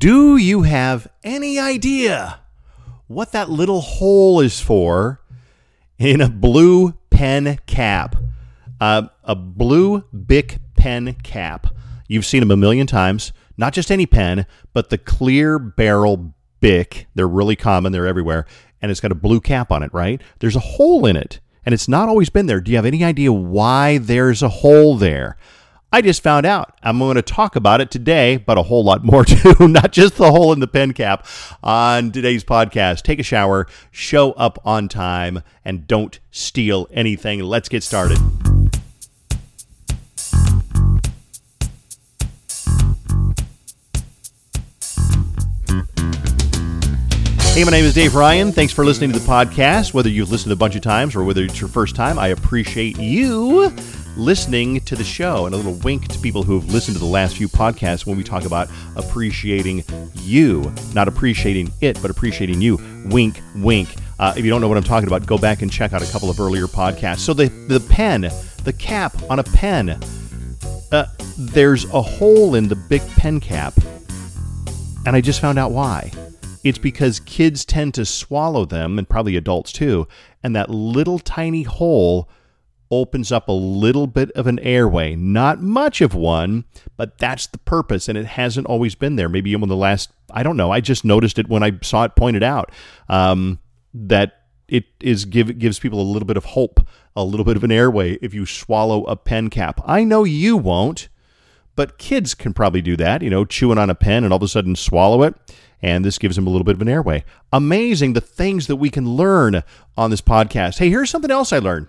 Do you have any idea what that little hole is for in a blue pen cap? Uh, a blue Bic pen cap. You've seen them a million times. Not just any pen, but the clear barrel Bic. They're really common, they're everywhere. And it's got a blue cap on it, right? There's a hole in it, and it's not always been there. Do you have any idea why there's a hole there? I just found out. I'm going to talk about it today, but a whole lot more too, not just the hole in the pen cap on today's podcast. Take a shower, show up on time, and don't steal anything. Let's get started. Hey, my name is Dave Ryan. Thanks for listening to the podcast. Whether you've listened a bunch of times or whether it's your first time, I appreciate you listening to the show. And a little wink to people who have listened to the last few podcasts when we talk about appreciating you, not appreciating it, but appreciating you. Wink, wink. Uh, if you don't know what I'm talking about, go back and check out a couple of earlier podcasts. So the the pen, the cap on a pen, uh, there's a hole in the Bic pen cap, and I just found out why. It's because kids tend to swallow them, and probably adults too, and that little tiny hole opens up a little bit of an airway. Not much of one, but that's the purpose, and it hasn't always been there. Maybe even the last, I don't know, I just noticed it when I saw it pointed out um, that it is give gives people a little bit of hope, a little bit of an airway if you swallow a pen cap. I know you won't, but kids can probably do that. You know, chewing on a pen and all of a sudden swallow it and this gives them a little bit of an airway. Amazing the things that we can learn on this podcast. Hey, here's something else I learned.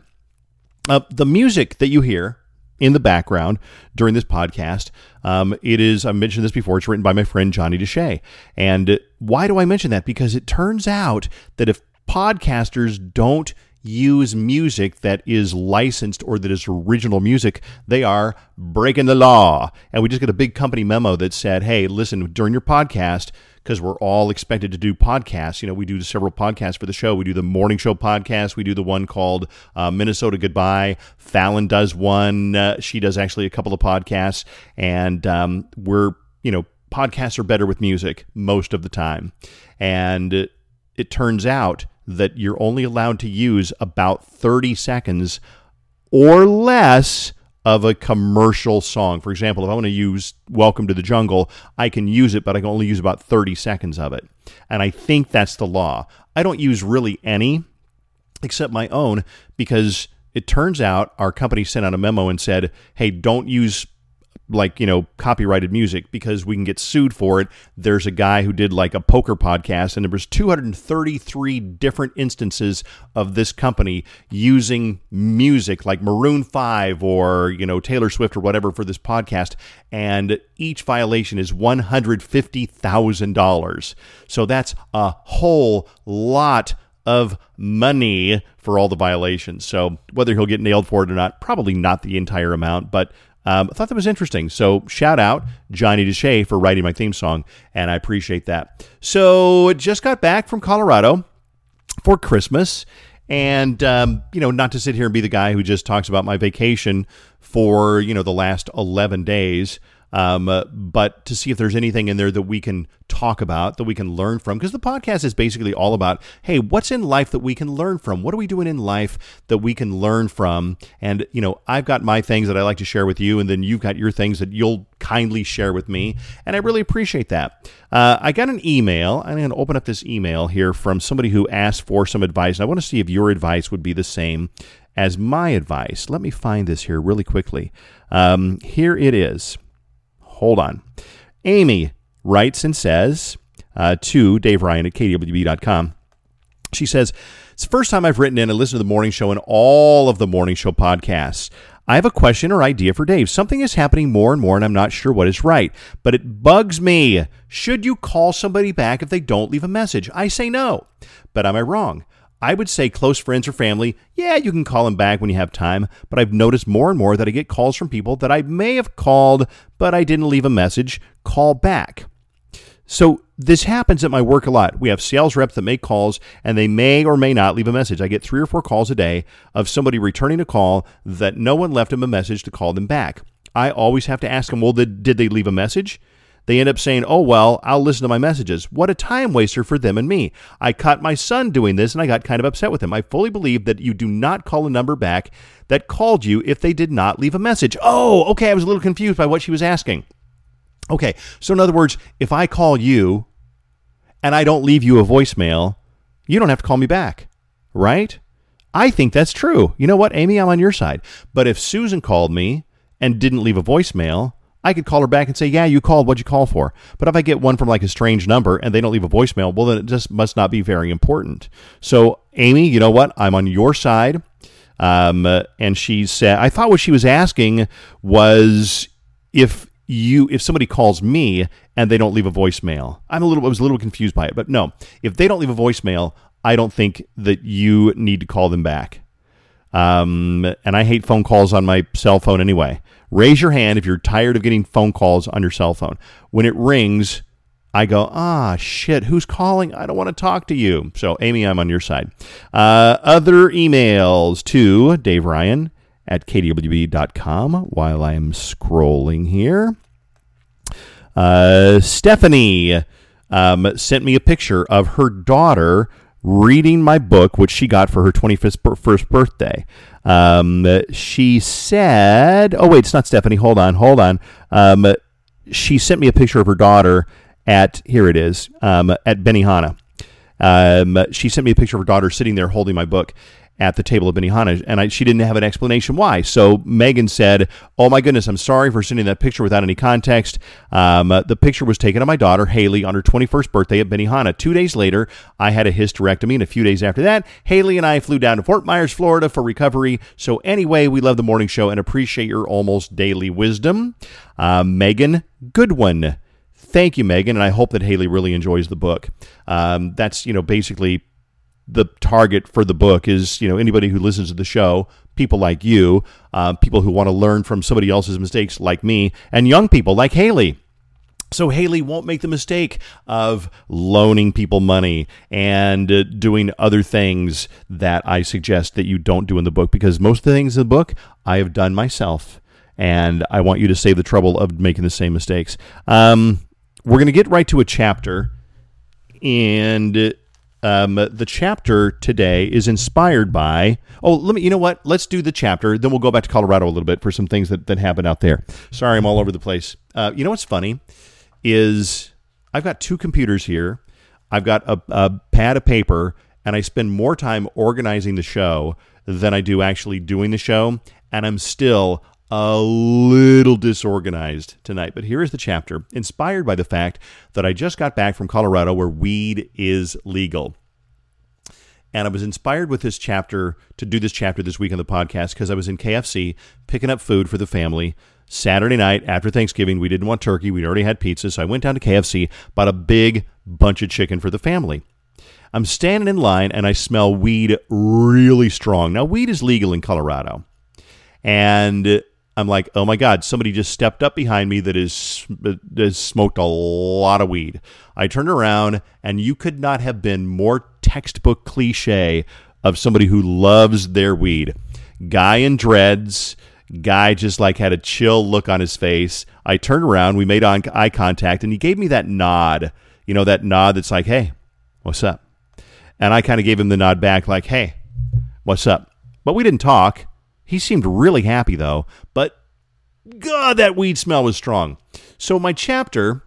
Uh, the music that you hear in the background during this podcast, um, it is, I mentioned this before, it's written by my friend Johnny Deshay. And why do I mention that? Because it turns out that if podcasters don't use music that is licensed or that is original music, they are breaking the law. And we just got a big company memo that said, hey, listen, during your podcast, because we're all expected to do podcasts. You know, we do several podcasts for the show. We do the morning show podcast. We do the one called uh, Minnesota Goodbye. Fallon does one. Uh, she does actually a couple of podcasts, and um, we're you know podcasts are better with music most of the time, and it, it turns out that you're only allowed to use about 30 seconds or less of a commercial song. For example, if I want to use Welcome to the Jungle, I can use it, but I can only use about 30 seconds of it. And I think that's the law. I don't use really any except my own because it turns out our company sent out a memo and said, hey, don't use like you know copyrighted music because we can get sued for it there's a guy who did like a poker podcast and there was 233 different instances of this company using music like maroon 5 or you know taylor swift or whatever for this podcast and each violation is $150000 so that's a whole lot of money for all the violations. So whether he'll get nailed for it or not, probably not the entire amount, but um, I thought that was interesting. So shout out Johnny Deshay for writing my theme song, and I appreciate that. So just got back from Colorado for Christmas, and um, you know, not to sit here and be the guy who just talks about my vacation for you know the last eleven days. Um, uh, but to see if there's anything in there that we can talk about, that we can learn from, because the podcast is basically all about, hey, what's in life that we can learn from? What are we doing in life that we can learn from? And, you know, I've got my things that I like to share with you, and then you've got your things that you'll kindly share with me. And I really appreciate that. Uh, I got an email. I'm going to open up this email here from somebody who asked for some advice. And I want to see if your advice would be the same as my advice. Let me find this here really quickly. Um, here it is. Hold on. Amy writes and says uh, to Dave Ryan at kdwb.com. She says, It's the first time I've written in and listened to the morning show and all of the morning show podcasts. I have a question or idea for Dave. Something is happening more and more, and I'm not sure what is right, but it bugs me. Should you call somebody back if they don't leave a message? I say no. But am I wrong? I would say close friends or family, yeah, you can call them back when you have time, but I've noticed more and more that I get calls from people that I may have called, but I didn't leave a message, call back. So this happens at my work a lot. We have sales reps that make calls and they may or may not leave a message. I get three or four calls a day of somebody returning a call that no one left them a message to call them back. I always have to ask them, well, did, did they leave a message? They end up saying, Oh, well, I'll listen to my messages. What a time waster for them and me. I caught my son doing this and I got kind of upset with him. I fully believe that you do not call a number back that called you if they did not leave a message. Oh, okay. I was a little confused by what she was asking. Okay. So, in other words, if I call you and I don't leave you a voicemail, you don't have to call me back, right? I think that's true. You know what, Amy? I'm on your side. But if Susan called me and didn't leave a voicemail, I could call her back and say, Yeah, you called. What'd you call for? But if I get one from like a strange number and they don't leave a voicemail, well, then it just must not be very important. So, Amy, you know what? I'm on your side. Um, and she said, I thought what she was asking was if you if somebody calls me and they don't leave a voicemail. I'm a little I was a little confused by it, but no. If they don't leave a voicemail, I don't think that you need to call them back. Um, and I hate phone calls on my cell phone anyway. Raise your hand if you're tired of getting phone calls on your cell phone. When it rings, I go, ah, shit, who's calling? I don't want to talk to you. So, Amy, I'm on your side. Uh, other emails to Dave Ryan at kdwb.com while I'm scrolling here. Uh, Stephanie um, sent me a picture of her daughter reading my book, which she got for her 21st birthday. Um, she said, oh, wait, it's not Stephanie. Hold on, hold on. Um, she sent me a picture of her daughter at, here it is, um, at Benihana. Um, she sent me a picture of her daughter sitting there holding my book at the table of Benihana, and I, she didn't have an explanation why. So Megan said, "Oh my goodness, I'm sorry for sending that picture without any context. Um, uh, the picture was taken of my daughter Haley on her 21st birthday at Benihana. Two days later, I had a hysterectomy, and a few days after that, Haley and I flew down to Fort Myers, Florida, for recovery. So anyway, we love the morning show and appreciate your almost daily wisdom, uh, Megan Goodwin." Thank you, Megan, and I hope that Haley really enjoys the book. Um, that's you know basically the target for the book is you know anybody who listens to the show people like you uh, people who want to learn from somebody else's mistakes like me and young people like haley so Haley won't make the mistake of loaning people money and uh, doing other things that I suggest that you don't do in the book because most of the things in the book I have done myself and I want you to save the trouble of making the same mistakes. Um, we're going to get right to a chapter and um, the chapter today is inspired by. Oh, let me. You know what? Let's do the chapter. Then we'll go back to Colorado a little bit for some things that that happened out there. Sorry, I'm all over the place. Uh, you know what's funny is I've got two computers here. I've got a, a pad of paper, and I spend more time organizing the show than I do actually doing the show, and I'm still a little disorganized tonight, but here is the chapter inspired by the fact that I just got back from Colorado where weed is legal. And I was inspired with this chapter to do this chapter this week on the podcast because I was in KFC picking up food for the family. Saturday night after Thanksgiving, we didn't want turkey. We'd already had pizza. So I went down to KFC, bought a big bunch of chicken for the family. I'm standing in line and I smell weed really strong. Now, weed is legal in Colorado. And I'm like, oh my God, somebody just stepped up behind me that is has smoked a lot of weed. I turned around and you could not have been more textbook cliche of somebody who loves their weed. Guy in dreads, guy just like had a chill look on his face. I turned around, we made eye contact, and he gave me that nod. You know, that nod that's like, hey, what's up? And I kind of gave him the nod back, like, hey, what's up? But we didn't talk. He seemed really happy though, but God, that weed smell was strong. So my chapter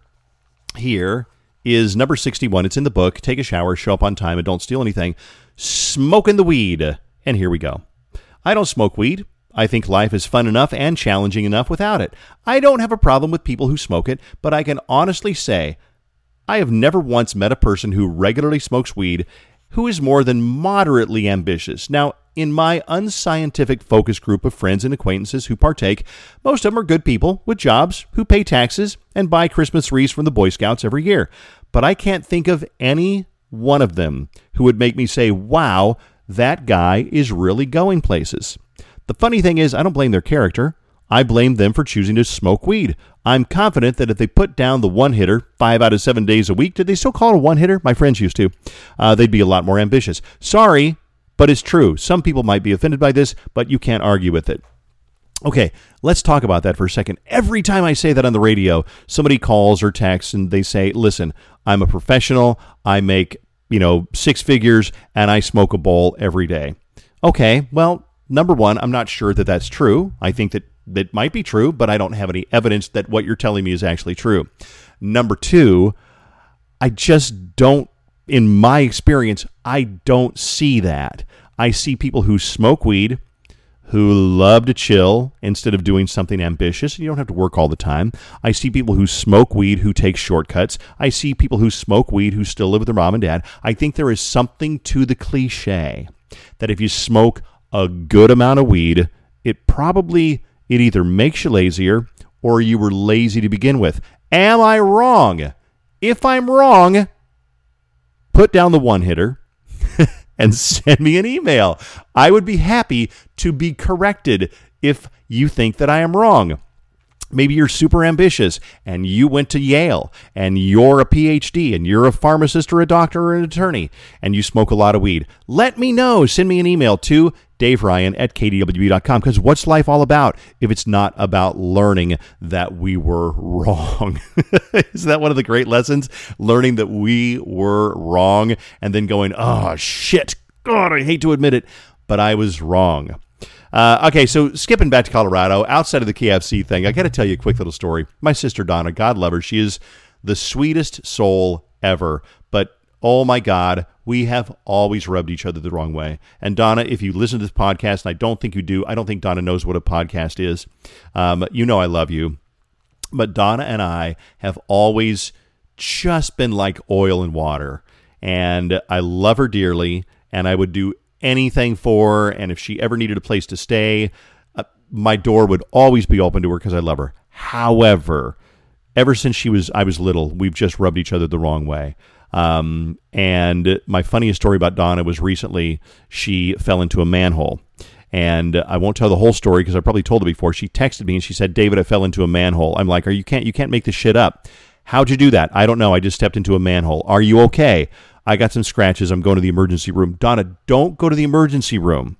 here is number 61. It's in the book. Take a shower, show up on time, and don't steal anything. Smoking the weed. And here we go. I don't smoke weed. I think life is fun enough and challenging enough without it. I don't have a problem with people who smoke it, but I can honestly say I have never once met a person who regularly smokes weed who is more than moderately ambitious. Now, in my unscientific focus group of friends and acquaintances who partake, most of them are good people with jobs who pay taxes and buy Christmas wreaths from the Boy Scouts every year. But I can't think of any one of them who would make me say, wow, that guy is really going places. The funny thing is, I don't blame their character. I blame them for choosing to smoke weed. I'm confident that if they put down the one hitter five out of seven days a week, did they still call it a one hitter? My friends used to. Uh, they'd be a lot more ambitious. Sorry, but it's true. Some people might be offended by this, but you can't argue with it. Okay, let's talk about that for a second. Every time I say that on the radio, somebody calls or texts and they say, "Listen, I'm a professional. I make, you know, six figures and I smoke a bowl every day." Okay, well, number 1, I'm not sure that that's true. I think that that might be true, but I don't have any evidence that what you're telling me is actually true. Number 2, I just don't in my experience, I don't see that. I see people who smoke weed, who love to chill instead of doing something ambitious, and you don't have to work all the time. I see people who smoke weed who take shortcuts. I see people who smoke weed who still live with their mom and dad. I think there is something to the cliche that if you smoke a good amount of weed, it probably it either makes you lazier or you were lazy to begin with. Am I wrong? If I'm wrong, put down the one hitter and send me an email. I would be happy to be corrected if you think that I am wrong. Maybe you're super ambitious and you went to Yale and you're a PhD and you're a pharmacist or a doctor or an attorney and you smoke a lot of weed. Let me know. Send me an email to Dave Ryan at kdwb.com because what's life all about if it's not about learning that we were wrong? Isn't that one of the great lessons? Learning that we were wrong and then going, oh, shit. God, I hate to admit it, but I was wrong. Uh, okay, so skipping back to Colorado, outside of the KFC thing, I got to tell you a quick little story. My sister Donna, God love her, she is the sweetest soul ever. But oh my God, we have always rubbed each other the wrong way. And Donna, if you listen to this podcast, and I don't think you do, I don't think Donna knows what a podcast is. Um, you know I love you. But Donna and I have always just been like oil and water. And I love her dearly, and I would do anything for. And if she ever needed a place to stay, uh, my door would always be open to her because I love her. However, ever since she was I was little, we've just rubbed each other the wrong way. Um, and my funniest story about Donna was recently she fell into a manhole. And I won't tell the whole story because I probably told it before. She texted me and she said, "David, I fell into a manhole." I'm like, "Are you can't you can't make this shit up? How'd you do that? I don't know. I just stepped into a manhole. Are you okay? I got some scratches. I'm going to the emergency room. Donna, don't go to the emergency room.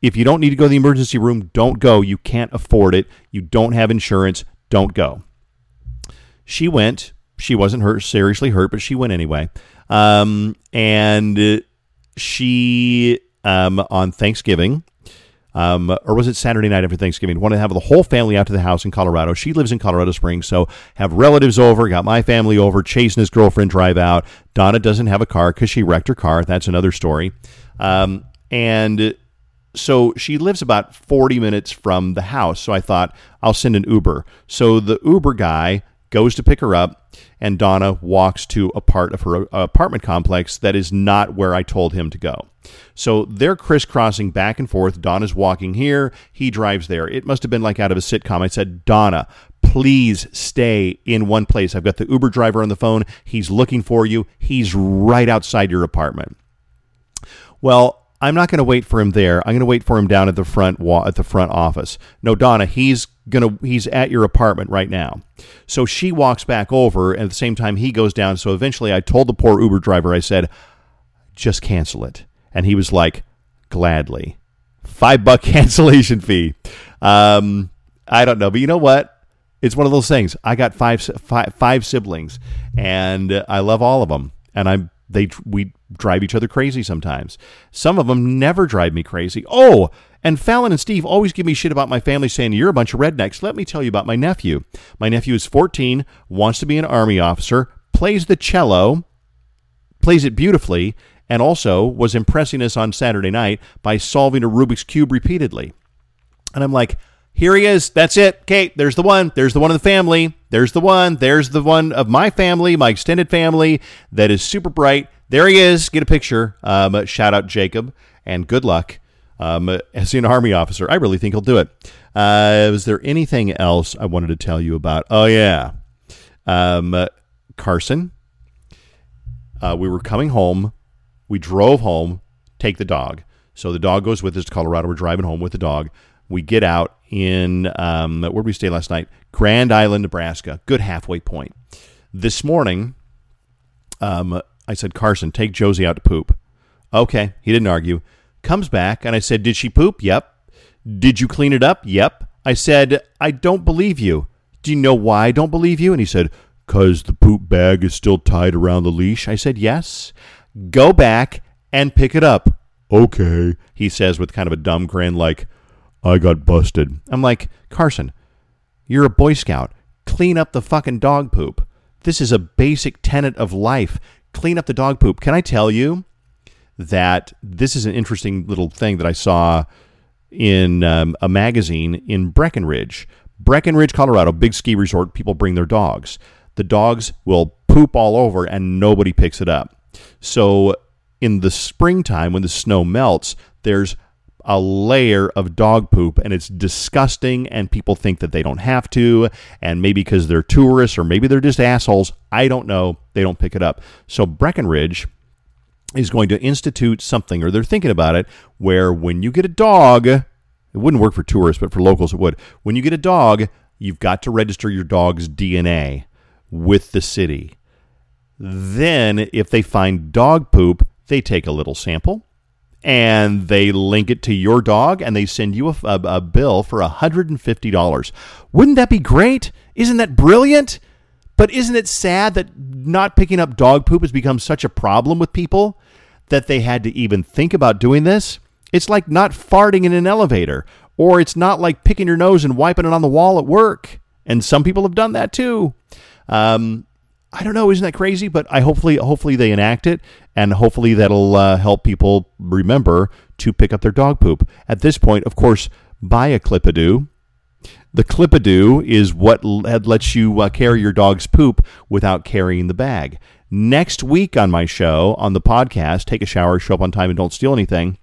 If you don't need to go to the emergency room, don't go. You can't afford it. You don't have insurance. Don't go. She went. She wasn't hurt, seriously hurt, but she went anyway. Um, and she, um, on Thanksgiving, um, or was it Saturday night after Thanksgiving? Wanted to have the whole family out to the house in Colorado. She lives in Colorado Springs, so have relatives over. Got my family over. Chase and his girlfriend drive out. Donna doesn't have a car because she wrecked her car. That's another story. Um, and so she lives about 40 minutes from the house. So I thought I'll send an Uber. So the Uber guy goes to pick her up, and Donna walks to a part of her uh, apartment complex that is not where I told him to go. So they're crisscrossing back and forth. Donna's walking here, he drives there. It must have been like out of a sitcom. I said, Donna, please stay in one place. I've got the Uber driver on the phone. He's looking for you. He's right outside your apartment. Well, I'm not going to wait for him there. I'm going to wait for him down at the front wa- at the front office. No, Donna, he's gonna he's at your apartment right now. So she walks back over, and at the same time he goes down. So eventually, I told the poor Uber driver, I said, just cancel it. And he was like, gladly. Five buck cancellation fee. Um, I don't know, but you know what? It's one of those things. I got five, five, five siblings, and I love all of them. And I'm they we drive each other crazy sometimes. Some of them never drive me crazy. Oh, and Fallon and Steve always give me shit about my family saying you're a bunch of rednecks. Let me tell you about my nephew. My nephew is 14, wants to be an army officer, plays the cello, plays it beautifully, and also was impressing us on Saturday night by solving a Rubik's Cube repeatedly. And I'm like, here he is. That's it. Kate, there's the one. There's the one of the family. There's the one. There's the one of my family, my extended family that is super bright. There he is. Get a picture. Um, shout out Jacob and good luck um, as an army officer. I really think he'll do it. Uh, was there anything else I wanted to tell you about? Oh, yeah. Um, Carson. Uh, we were coming home we drove home, take the dog. So the dog goes with us to Colorado. We're driving home with the dog. We get out in, um, where we stay last night? Grand Island, Nebraska. Good halfway point. This morning, um, I said, Carson, take Josie out to poop. Okay. He didn't argue. Comes back, and I said, Did she poop? Yep. Did you clean it up? Yep. I said, I don't believe you. Do you know why I don't believe you? And he said, Because the poop bag is still tied around the leash. I said, Yes. Go back and pick it up. Okay, he says with kind of a dumb grin, like, I got busted. I'm like, Carson, you're a Boy Scout. Clean up the fucking dog poop. This is a basic tenet of life. Clean up the dog poop. Can I tell you that this is an interesting little thing that I saw in um, a magazine in Breckenridge? Breckenridge, Colorado, big ski resort. People bring their dogs. The dogs will poop all over and nobody picks it up. So in the springtime, when the snow melts, there's a layer of dog poop and it's disgusting and people think that they don't have to and maybe because they're tourists or maybe they're just assholes i don't know they don't pick it up. So breckenridge is going to institute something or they're thinking about it where when you get a dog it wouldn't work for tourists but for locals it would when you get a dog you've got to register your dog's dna with the city. Then if they find dog poop they take a little sample and they link it to your dog and they send you a, a, a bill for $150. Wouldn't that be great? Isn't that brilliant? But isn't it sad that not picking up dog poop has become such a problem with people that they had to even think about doing this? It's like not farting in an elevator, or it's not like picking your nose and wiping it on the wall at work. And some people have done that too. Um, I don't know, isn't that crazy? But I hopefully hopefully they enact it, and hopefully that'll uh, help people remember to pick up their dog poop. At this point, of course, buy a Clipadoo. The Clipadoo is what lets you uh, carry your dog's poop without carrying the bag. Next week on my show, on the podcast, Take a Shower, Show Up on Time, and Don't Steal Anything,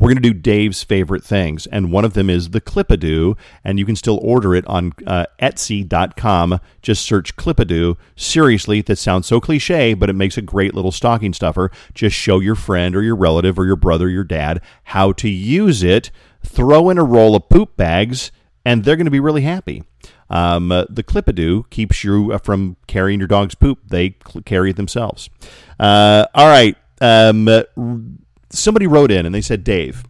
we're going to do Dave's favorite things, and one of them is the Clipadoo, and you can still order it on uh, Etsy.com. Just search Clipadoo. Seriously, that sounds so cliche, but it makes a great little stocking stuffer. Just show your friend or your relative or your brother, or your dad how to use it. Throw in a roll of poop bags, and they're going to be really happy. Um, uh, the Clipadoo keeps you uh, from carrying your dog's poop. They cl- carry it themselves. Uh, all right. Um, somebody wrote in and they said, Dave,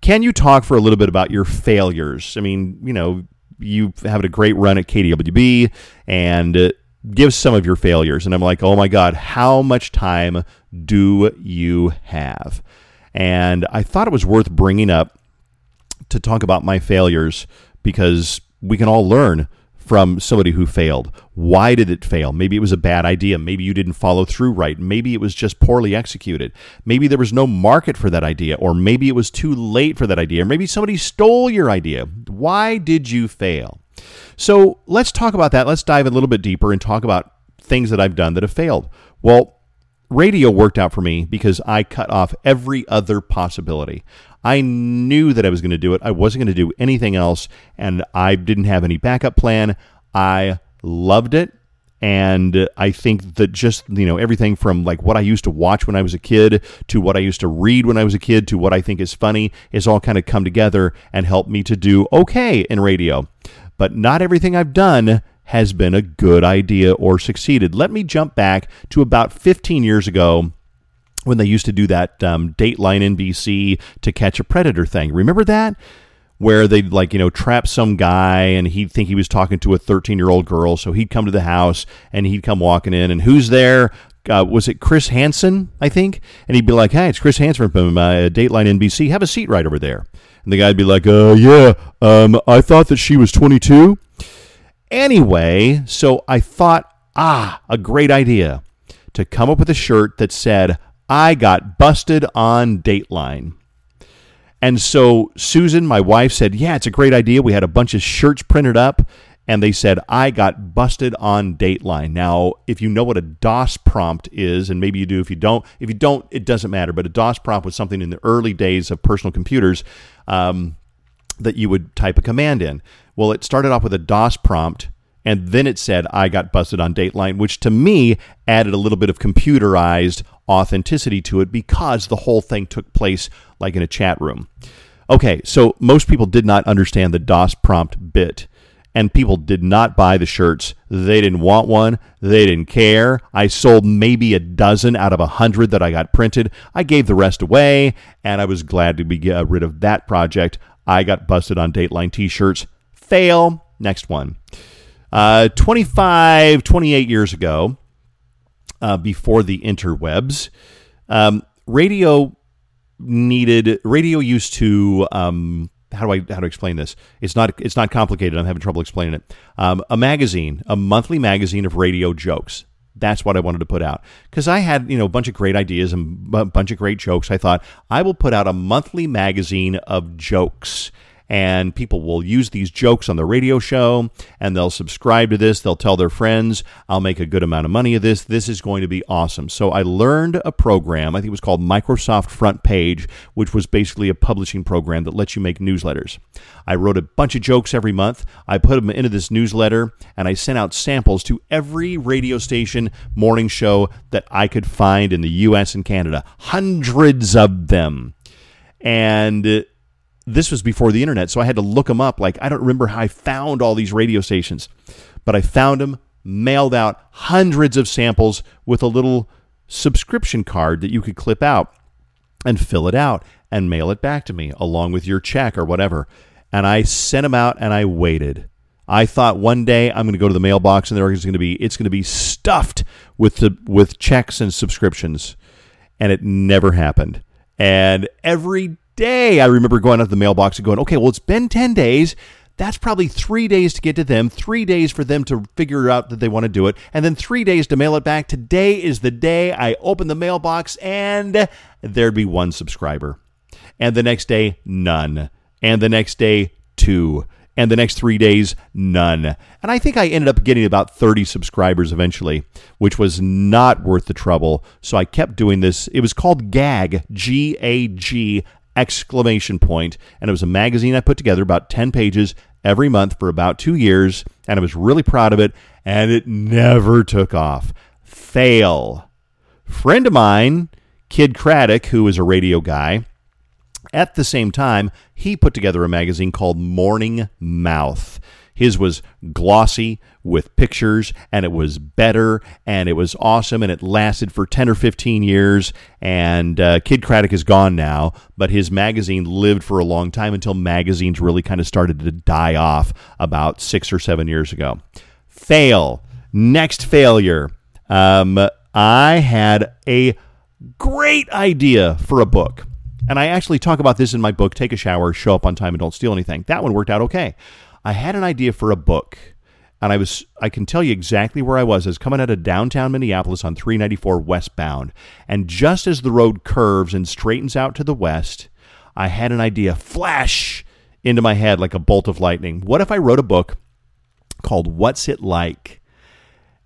can you talk for a little bit about your failures? I mean, you know, you having a great run at KDWB and uh, give some of your failures. And I'm like, oh my God, how much time do you have? And I thought it was worth bringing up to talk about my failures because we can all learn from somebody who failed. Why did it fail? Maybe it was a bad idea. Maybe you didn't follow through right. Maybe it was just poorly executed. Maybe there was no market for that idea, or maybe it was too late for that idea, or maybe somebody stole your idea. Why did you fail? So let's talk about that. Let's dive a little bit deeper and talk about things that I've done that have failed. Well, radio worked out for me because I cut off every other possibility. I knew that I was going to do it. I wasn't going to do anything else, and I didn't have any backup plan. I loved it. And I think that just, you know, everything from like what I used to watch when I was a kid to what I used to read when I was a kid to what I think is funny is all kind of come together and helped me to do okay in radio. But not everything I've done has been a good idea or succeeded. Let me jump back to about 15 years ago when they used to do that um, Dateline NBC to catch a predator thing. Remember that? Where they'd like, you know, trap some guy and he'd think he was talking to a 13 year old girl. So he'd come to the house and he'd come walking in and who's there? Uh, was it Chris Hansen, I think? And he'd be like, hey, it's Chris Hansen from uh, Dateline NBC. Have a seat right over there. And the guy'd be like, uh, yeah, um, I thought that she was 22. Anyway, so I thought, ah, a great idea to come up with a shirt that said, I got busted on Dateline. And so Susan, my wife, said, Yeah, it's a great idea. We had a bunch of shirts printed up, and they said, I got busted on Dateline. Now, if you know what a DOS prompt is, and maybe you do if you don't, if you don't, it doesn't matter. But a DOS prompt was something in the early days of personal computers um, that you would type a command in. Well, it started off with a DOS prompt and then it said I got busted on Dateline, which to me added a little bit of computerized authenticity to it because the whole thing took place like in a chat room. Okay, so most people did not understand the DOS prompt bit, and people did not buy the shirts. They didn't want one. They didn't care. I sold maybe a dozen out of a hundred that I got printed. I gave the rest away, and I was glad to be uh, rid of that project. I got busted on Dateline t shirts. Fail. Next one. Uh, 25, 28 years ago, uh, before the interwebs, um, radio needed radio used to um, how do I how to explain this? It's not it's not complicated. I'm having trouble explaining it. Um, a magazine, a monthly magazine of radio jokes. That's what I wanted to put out because I had you know a bunch of great ideas and a bunch of great jokes. I thought I will put out a monthly magazine of jokes and people will use these jokes on the radio show and they'll subscribe to this. They'll tell their friends, I'll make a good amount of money of this. This is going to be awesome. So I learned a program, I think it was called Microsoft Front Page, which was basically a publishing program that lets you make newsletters. I wrote a bunch of jokes every month. I put them into this newsletter and I sent out samples to every radio station morning show that I could find in the US and Canada. Hundreds of them. And this was before the internet, so I had to look them up. Like, I don't remember how I found all these radio stations, but I found them, mailed out hundreds of samples with a little subscription card that you could clip out and fill it out and mail it back to me along with your check or whatever. And I sent them out and I waited. I thought one day I'm going to go to the mailbox and there's going to be it's going to be stuffed with the with checks and subscriptions, and it never happened. And every day, I remember going out to the mailbox and going, okay, well, it's been 10 days. That's probably three days to get to them, three days for them to figure out that they want to do it, and then three days to mail it back. Today is the day I open the mailbox and there'd be one subscriber. And the next day, none. And the next day, two and the next three days, none. And I think I ended up getting about 30 subscribers eventually, which was not worth the trouble. So I kept doing this. It was called GAG, G A G exclamation point and it was a magazine i put together about 10 pages every month for about two years and i was really proud of it and it never took off. Fail. Friend of mine kid craddock who is a radio guy at the same time he put together a magazine called morning mouth his was glossy with pictures, and it was better, and it was awesome, and it lasted for 10 or 15 years. And uh, Kid Craddock is gone now, but his magazine lived for a long time until magazines really kind of started to die off about six or seven years ago. Fail. Next failure. Um, I had a great idea for a book. And I actually talk about this in my book, Take a Shower, Show Up on Time, and Don't Steal Anything. That one worked out okay. I had an idea for a book, and I was I can tell you exactly where I was. I was coming out of downtown Minneapolis on 394 westbound, and just as the road curves and straightens out to the west, I had an idea flash into my head like a bolt of lightning. What if I wrote a book called What's It Like?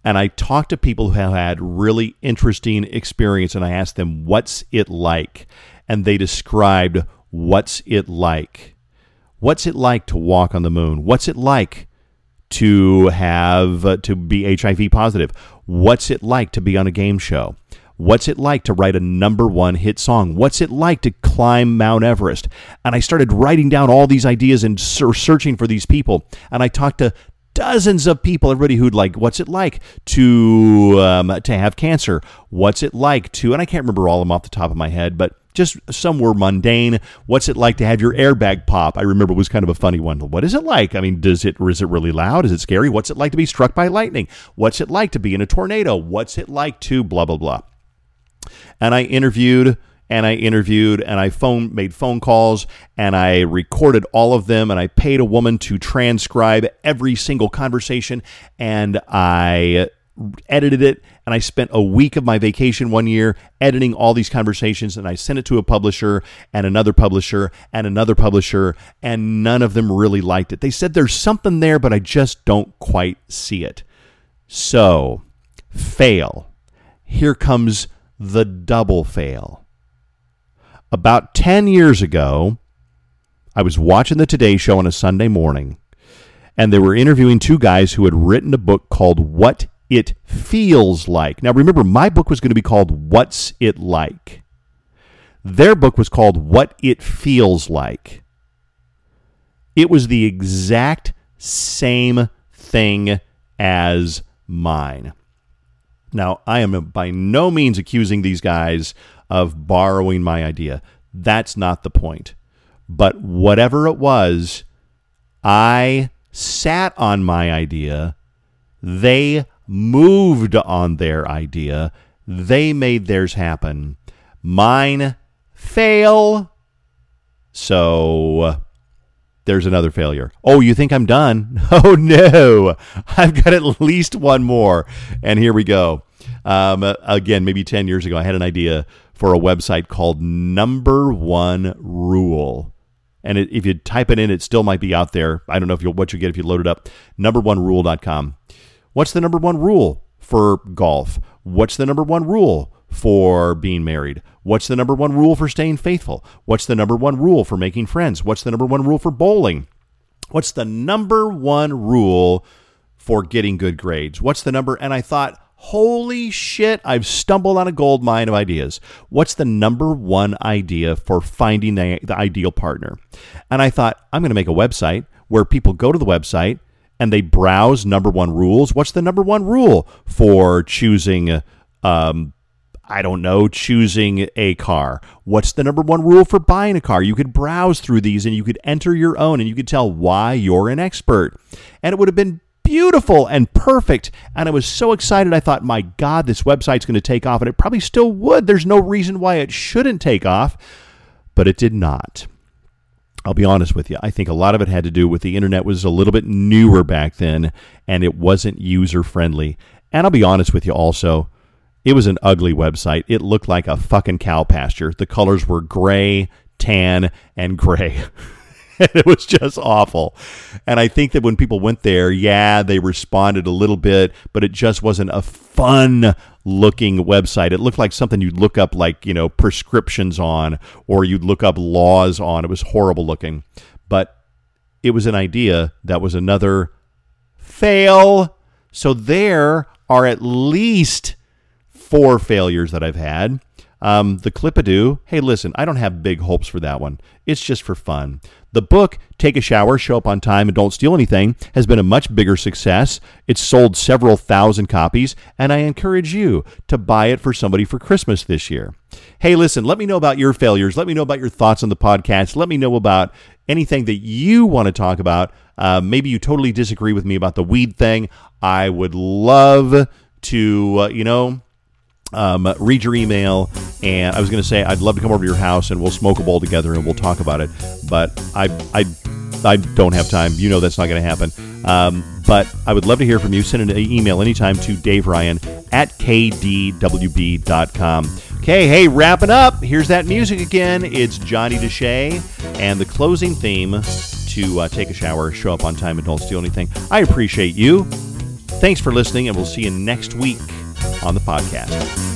And I talked to people who have had really interesting experience and I asked them, What's it like? And they described what's it like. What's it like to walk on the moon? What's it like to have uh, to be HIV positive? What's it like to be on a game show? What's it like to write a number one hit song? What's it like to climb Mount Everest? And I started writing down all these ideas and searching for these people. And I talked to dozens of people, everybody who'd like, what's it like to um, to have cancer? What's it like to? And I can't remember all of them off the top of my head, but just some were mundane. What's it like to have your airbag pop? I remember it was kind of a funny one. What is it like? I mean, does it is it really loud? Is it scary? What's it like to be struck by lightning? What's it like to be in a tornado? What's it like to blah blah blah? And I interviewed and I interviewed and I phone made phone calls and I recorded all of them and I paid a woman to transcribe every single conversation and I edited it and I spent a week of my vacation one year editing all these conversations and I sent it to a publisher and another publisher and another publisher and none of them really liked it. They said there's something there but I just don't quite see it. So, fail. Here comes the double fail. About 10 years ago, I was watching the Today Show on a Sunday morning and they were interviewing two guys who had written a book called What it feels like. Now, remember, my book was going to be called What's It Like? Their book was called What It Feels Like. It was the exact same thing as mine. Now, I am by no means accusing these guys of borrowing my idea. That's not the point. But whatever it was, I sat on my idea. They moved on their idea. They made theirs happen. Mine fail. So there's another failure. Oh, you think I'm done? Oh, no. I've got at least one more. And here we go. Um, again, maybe 10 years ago, I had an idea for a website called Number One Rule. And it, if you type it in, it still might be out there. I don't know if you'll, what you get if you load it up. Number1rule.com. What's the number one rule for golf? What's the number one rule for being married? What's the number one rule for staying faithful? What's the number one rule for making friends? What's the number one rule for bowling? What's the number one rule for getting good grades? What's the number? And I thought, holy shit, I've stumbled on a gold mine of ideas. What's the number one idea for finding the, the ideal partner? And I thought, I'm going to make a website where people go to the website and they browse number one rules. What's the number one rule for choosing um, I don't know, choosing a car. What's the number one rule for buying a car? You could browse through these and you could enter your own and you could tell why you're an expert. And it would have been beautiful and perfect. And I was so excited. I thought, my God, this website's going to take off. And it probably still would. There's no reason why it shouldn't take off. But it did not. I'll be honest with you. I think a lot of it had to do with the internet was a little bit newer back then and it wasn't user friendly. And I'll be honest with you also it was an ugly website. It looked like a fucking cow pasture. The colors were gray, tan, and gray. it was just awful. And I think that when people went there, yeah, they responded a little bit, but it just wasn't a fun looking website. It looked like something you'd look up, like, you know, prescriptions on, or you'd look up laws on. It was horrible looking. But it was an idea that was another fail. So there are at least four failures that I've had. Um, the Clipadoo, hey, listen, I don't have big hopes for that one. It's just for fun. The book, Take a Shower, Show Up on Time, and Don't Steal Anything, has been a much bigger success. It's sold several thousand copies, and I encourage you to buy it for somebody for Christmas this year. Hey, listen, let me know about your failures. Let me know about your thoughts on the podcast. Let me know about anything that you want to talk about. Uh, maybe you totally disagree with me about the weed thing. I would love to, uh, you know, um, read your email. And I was going to say I'd love to come over to your house and we'll smoke a bowl together and we'll talk about it. But I I I don't have time. You know that's not going to happen. Um, but I would love to hear from you. Send an email anytime to Dave Ryan at kdwb.com. Okay, hey, wrapping up. Here's that music again. It's Johnny Deshay and the closing theme to uh, Take a Shower, Show Up on Time, and Don't Steal Anything. I appreciate you. Thanks for listening, and we'll see you next week on the podcast.